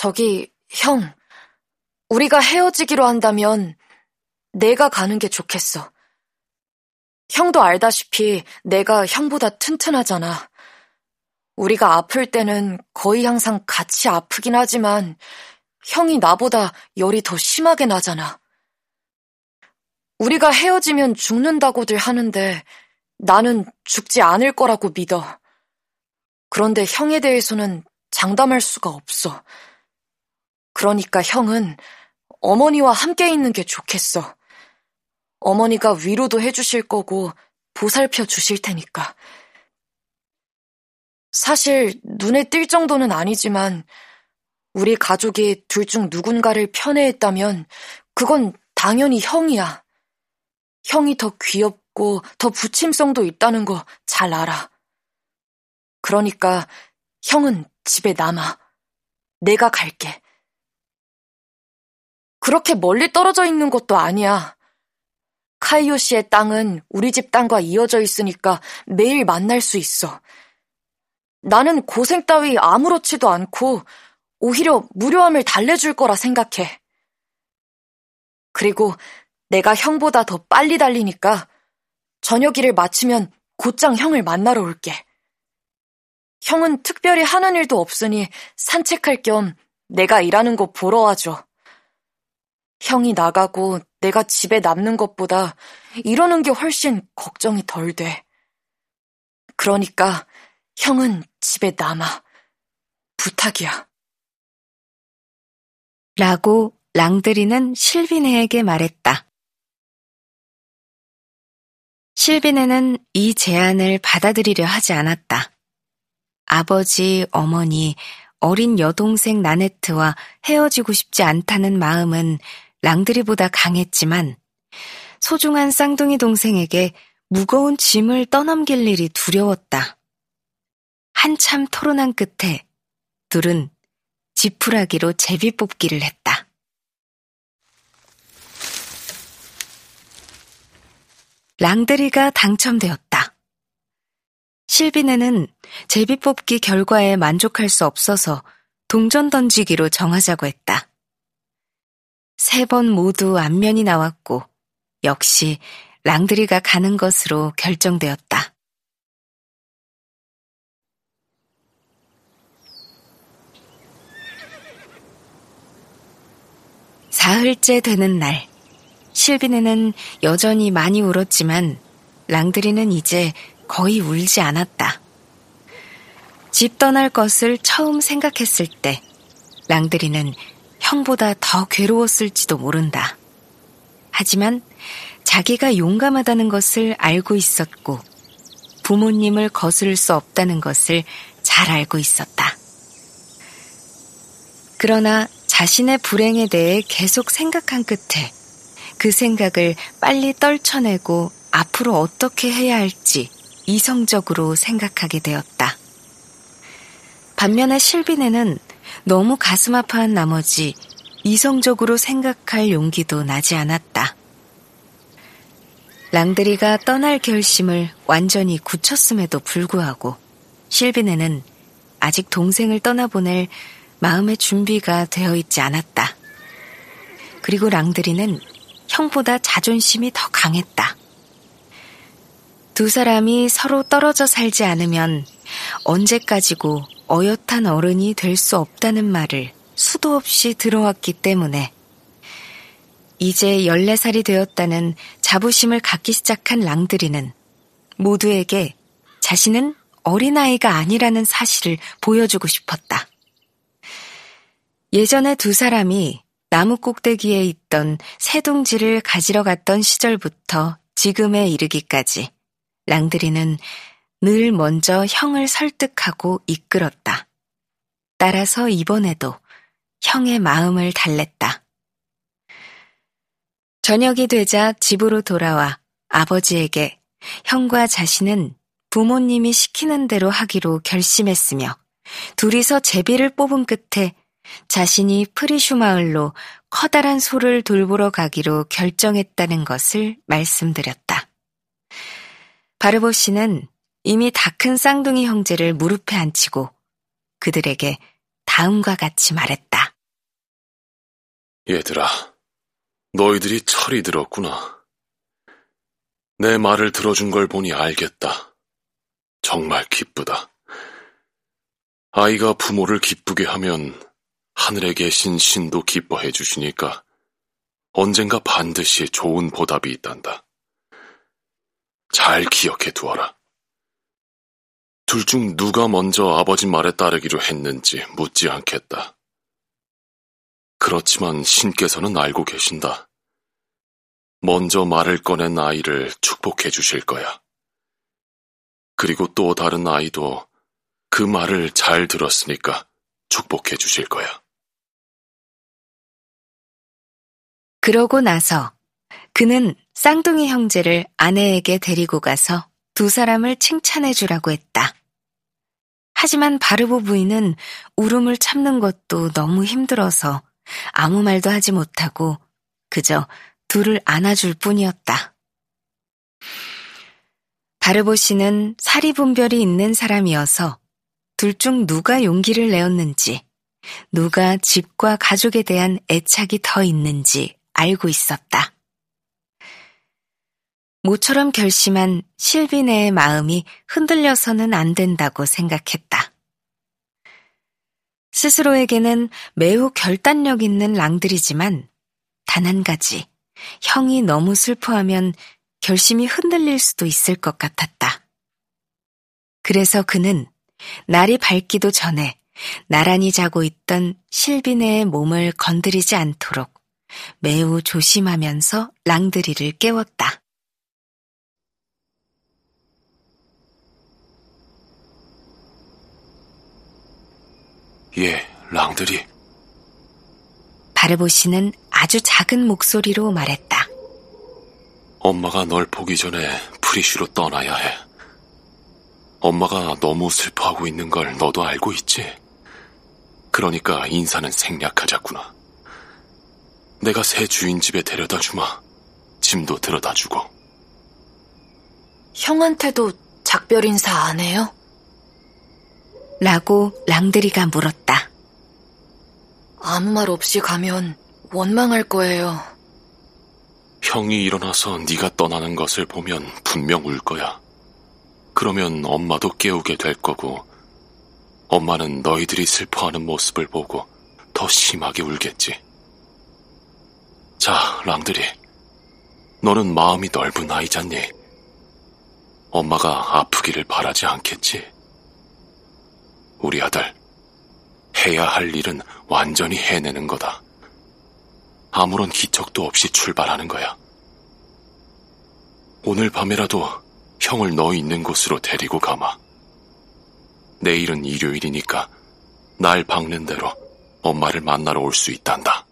저기, 형. 우리가 헤어지기로 한다면 내가 가는 게 좋겠어. 형도 알다시피 내가 형보다 튼튼하잖아. 우리가 아플 때는 거의 항상 같이 아프긴 하지만 형이 나보다 열이 더 심하게 나잖아. 우리가 헤어지면 죽는다고들 하는데 나는 죽지 않을 거라고 믿어. 그런데 형에 대해서는 장담할 수가 없어. 그러니까 형은 어머니와 함께 있는 게 좋겠어. 어머니가 위로도 해주실 거고 보살펴 주실 테니까. 사실 눈에 띌 정도는 아니지만 우리 가족이 둘 중 누군가를 편애했다면 그건 당연히 형이야. 형이 더 귀엽고 더 부침성도 있다는 거 잘 알아. 그러니까 형은 집에 남아. 내가 갈게. 그렇게 멀리 떨어져 있는 것도 아니야. 카이오 씨의 땅은 우리 집 땅과 이어져 있으니까 매일 만날 수 있어. 나는 고생 따위 아무렇지도 않고 오히려 무료함을 달래줄 거라 생각해. 그리고 내가 형보다 더 빨리 달리니까 저녁 일을 마치면 곧장 형을 만나러 올게. 형은 특별히 하는 일도 없으니 산책할 겸 내가 일하는 거 보러 와줘. 형이 나가고 내가 집에 남는 것보다 이러는 게 훨씬 걱정이 덜 돼. 그러니까 형은 집에 남아. 부탁이야. 라고 랑드리는 실비네에게 말했다. 실비네는 이 제안을 받아들이려 하지 않았다. 아버지, 어머니, 어린 여동생 나네트와 헤어지고 싶지 않다는 마음은 랑드리보다 강했지만 소중한 쌍둥이 동생에게 무거운 짐을 떠넘길 일이 두려웠다. 한참 토론한 끝에 둘은 지푸라기로 제비 뽑기를 했다. 랑드리가 당첨되었다. 실비네는 제비 뽑기 결과에 만족할 수 없어서 동전 던지기로 정하자고 했다. 세 번 모두 안면이 나왔고 역시 랑드리가 가는 것으로 결정되었다. 사흘째 되는 날, 실비네는 여전히 많이 울었지만 랑드리는 이제 거의 울지 않았다. 집 떠날 것을 처음 생각했을 때 랑드리는 형보다 더 괴로웠을지도 모른다. 하지만 자기가 용감하다는 것을 알고 있었고 부모님을 거스를 수 없다는 것을 잘 알고 있었다. 그러나 자신의 불행에 대해 계속 생각한 끝에 그 생각을 빨리 떨쳐내고 앞으로 어떻게 해야 할지 이성적으로 생각하게 되었다. 반면에 실비네는 너무 가슴 아파한 나머지 이성적으로 생각할 용기도 나지 않았다. 랑드리가 떠날 결심을 완전히 굳혔음에도 불구하고 실비네는 아직 동생을 떠나보낼 마음의 준비가 되어 있지 않았다. 그리고 랑드리는 형보다 자존심이 더 강했다. 두 사람이 서로 떨어져 살지 않으면 언제까지고 어엿한 어른이 될 수 없다는 말을 수도 없이 들어왔기 때문에 이제 14살이 되었다는 자부심을 갖기 시작한 랑드리는 모두에게 자신은 어린아이가 아니라는 사실을 보여주고 싶었다. 예전에 두 사람이 나무 꼭대기에 있던 새둥지를 가지러 갔던 시절부터 지금에 이르기까지 랑드리는 늘 먼저 형을 설득하고 이끌었다. 따라서 이번에도 형의 마음을 달랬다. 저녁이 되자 집으로 돌아와 아버지에게 형과 자신은 부모님이 시키는 대로 하기로 결심했으며 둘이서 제비를 뽑은 끝에 자신이 프리슈 마을로 커다란 소를 돌보러 가기로 결정했다는 것을 말씀드렸다. 바르보 씨는 이미 다 큰 쌍둥이 형제를 무릎에 앉히고 그들에게 다음과 같이 말했다. 얘들아, 너희들이 철이 들었구나. 내 말을 들어준 걸 보니 알겠다. 정말 기쁘다. 아이가 부모를 기쁘게 하면 하늘에 계신 신도 기뻐해 주시니까 언젠가 반드시 좋은 보답이 있단다. 잘 기억해 두어라. 둘 중 누가 먼저 아버지 말에 따르기로 했는지 묻지 않겠다. 그렇지만 신께서는 알고 계신다. 먼저 말을 꺼낸 아이를 축복해 주실 거야. 그리고 또 다른 아이도 그 말을 잘 들었으니까 축복해 주실 거야. 그러고 나서 그는 쌍둥이 형제를 아내에게 데리고 가서 두 사람을 칭찬해 주라고 했다. 하지만 바르보 부인은 울음을 참는 것도 너무 힘들어서 아무 말도 하지 못하고 그저 둘을 안아줄 뿐이었다. 바르보 씨는 사리 분별이 있는 사람이어서 둘 중 누가 용기를 내었는지, 누가 집과 가족에 대한 애착이 더 있는지 알고 있었다. 모처럼 결심한 실비네의 마음이 흔들려서는 안 된다고 생각했다. 스스로에게는 매우 결단력 있는 랑들이지만 단 한 가지, 형이 너무 슬퍼하면 결심이 흔들릴 수도 있을 것 같았다. 그래서 그는 날이 밝기도 전에 나란히 자고 있던 실비네의 몸을 건드리지 않도록 매우 조심하면서 랑드리를 깨웠다. 예, 랑드리. 바르보 씨는 아주 작은 목소리로 말했다. 엄마가 널 보기 전에 프리쉬로 떠나야 해. 엄마가 너무 슬퍼하고 있는 걸 너도 알고 있지? 그러니까 인사는 생략하자꾸나. 내가 새 주인 집에 데려다 주마. 짐도 들어다 주고. 형한테도 작별 인사 안 해요? 라고 랑드리가 물었다. 아무 말 없이 가면 원망할 거예요. 형이 일어나서 네가 떠나는 것을 보면 분명 울 거야. 그러면 엄마도 깨우게 될 거고, 엄마는 너희들이 슬퍼하는 모습을 보고 더 심하게 울겠지. 자, 랑들이. 너는 마음이 넓은 아이잖니. 엄마가 아프기를 바라지 않겠지. 우리 아들, 해야 할 일은 완전히 해내는 거다. 아무런 기척도 없이 출발하는 거야. 오늘 밤에라도 형을 너 있는 곳으로 데리고 가마. 내일은 일요일이니까 날 박는 대로 엄마를 만나러 올 수 있단다.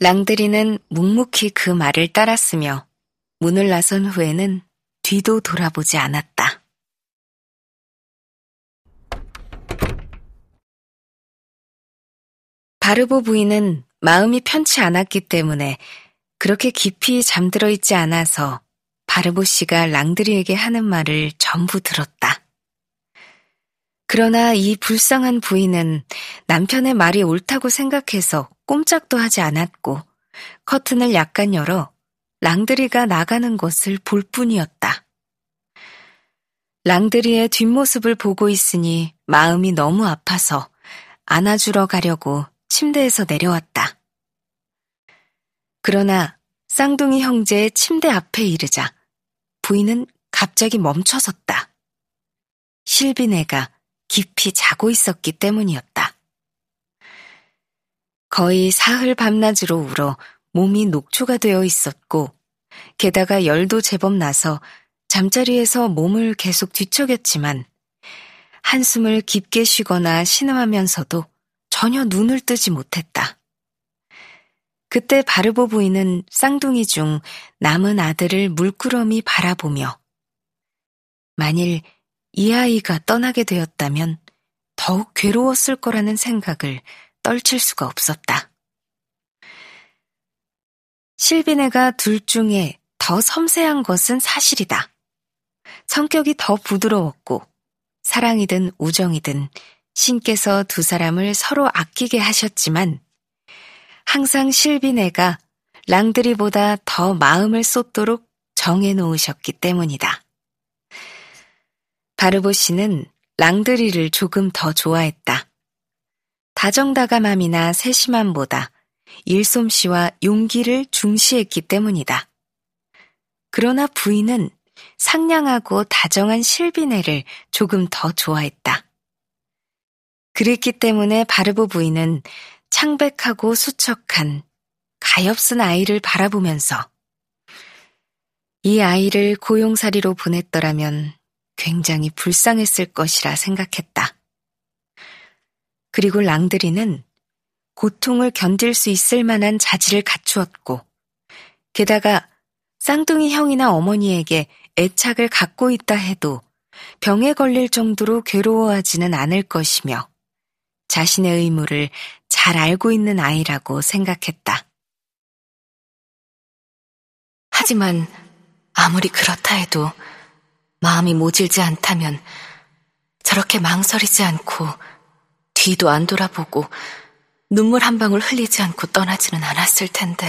랑드리는 묵묵히 그 말을 따랐으며 문을 나선 후에는 뒤도 돌아보지 않았다. 바르보 부인은 마음이 편치 않았기 때문에 그렇게 깊이 잠들어 있지 않아서 바르보 씨가 랑드리에게 하는 말을 전부 들었다. 그러나 이 불쌍한 부인은 남편의 말이 옳다고 생각해서 꼼짝도 하지 않았고 커튼을 약간 열어 랑드리가 나가는 것을 볼 뿐이었다. 랑드리의 뒷모습을 보고 있으니 마음이 너무 아파서 안아주러 가려고 침대에서 내려왔다. 그러나 쌍둥이 형제의 침대 앞에 이르자 부인은 갑자기 멈춰섰다. 실비네가 깊이 자고 있었기 때문이었다. 거의 사흘 밤낮으로 울어 몸이 녹초가 되어 있었고, 게다가 열도 제법 나서 잠자리에서 몸을 계속 뒤척였지만, 한숨을 깊게 쉬거나 신음하면서도 전혀 눈을 뜨지 못했다. 그때 바르보 부인은 쌍둥이 중 남은 아들을 물끄러미 바라보며 만일 이 아이가 떠나게 되었다면 더욱 괴로웠을 거라는 생각을 떨칠 수가 없었다. 실비네가 둘 중에 더 섬세한 것은 사실이다. 성격이 더 부드러웠고 사랑이든 우정이든 신께서 두 사람을 서로 아끼게 하셨지만 항상 실비네가 랑드리보다 더 마음을 쏟도록 정해 놓으셨기 때문이다. 바르보 씨는 랑드리를 조금 더 좋아했다. 다정다감함이나 세심함보다 일솜씨와 용기를 중시했기 때문이다. 그러나 부인은 상냥하고 다정한 실비네를 조금 더 좋아했다. 그랬기 때문에 바르보 부인은 창백하고 수척한 가엾은 아이를 바라보면서 이 아이를 고용살이로 보냈더라면 굉장히 불쌍했을 것이라 생각했다. 그리고 랑드리는 고통을 견딜 수 있을 만한 자질을 갖추었고, 게다가 쌍둥이 형이나 어머니에게 애착을 갖고 있다 해도 병에 걸릴 정도로 괴로워하지는 않을 것이며, 자신의 의무를 잘 알고 있는 아이라고 생각했다. 하지만 아무리 그렇다 해도 마음이 모질지 않다면 저렇게 망설이지 않고 뒤도 안 돌아보고 눈물 한 방울 흘리지 않고 떠나지는 않았을 텐데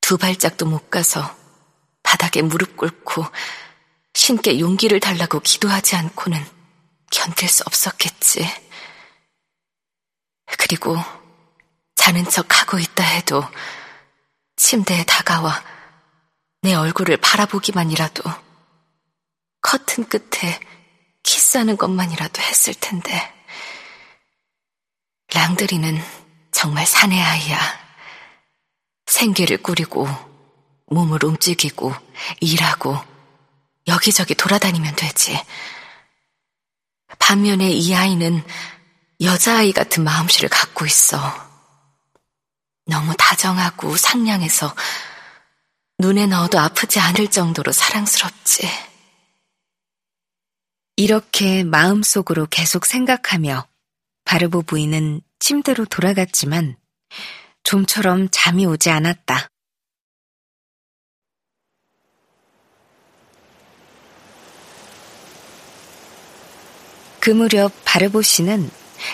두 발짝도 못 가서 바닥에 무릎 꿇고 신께 용기를 달라고 기도하지 않고는 견딜 수 없었겠지. 그리고 자는 척 하고 있다 해도 침대에 다가와 내 얼굴을 바라보기만이라도 커튼 끝에 키스하는 것만이라도 했을 텐데 랑드리는 정말 사내 아이야. 생계를 꾸리고 몸을 움직이고 일하고 여기저기 돌아다니면 되지. 반면에 이 아이는 여자아이 같은 마음씨를 갖고 있어. 너무 다정하고 상냥해서 눈에 넣어도 아프지 않을 정도로 사랑스럽지. 이렇게 마음속으로 계속 생각하며 바르보 부인은 침대로 돌아갔지만 좀처럼 잠이 오지 않았다. 그 무렵 바르보 씨는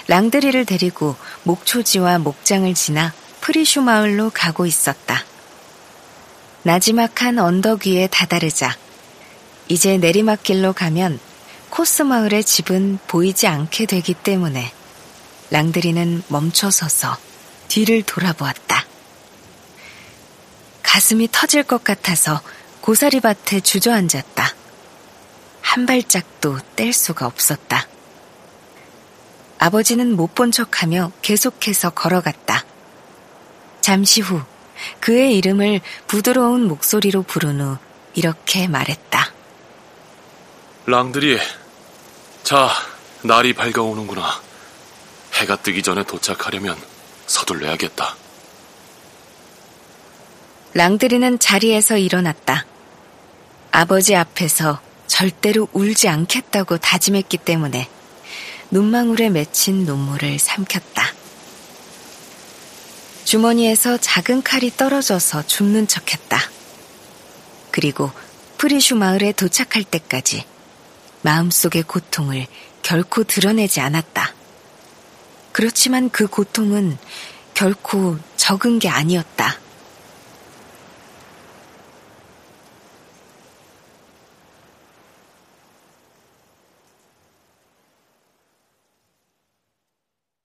랑드리를 데리고 목초지와 목장을 지나 프리슈 마을로 가고 있었다. 나지막한 언덕 위에 다다르자 이제 내리막길로 가면 코스 마을의 집은 보이지 않게 되기 때문에 랑드리는 멈춰서서 뒤를 돌아보았다. 가슴이 터질 것 같아서 고사리밭에 주저앉았다. 한 발짝도 뗄 수가 없었다. 아버지는 못 본 척하며 계속해서 걸어갔다. 잠시 후 그의 이름을 부드러운 목소리로 부른 후 이렇게 말했다. 랑들이, 자, 날이 밝아오는구나. 해가 뜨기 전에 도착하려면 서둘러야겠다. 랑드리는 자리에서 일어났다. 아버지 앞에서 절대로 울지 않겠다고 다짐했기 때문에 눈망울에 맺힌 눈물을 삼켰다. 주머니에서 작은 칼이 떨어져서 죽는 척했다. 그리고 프리슈 마을에 도착할 때까지 마음속의 고통을 결코 드러내지 않았다. 그렇지만 그 고통은 결코 적은 게 아니었다.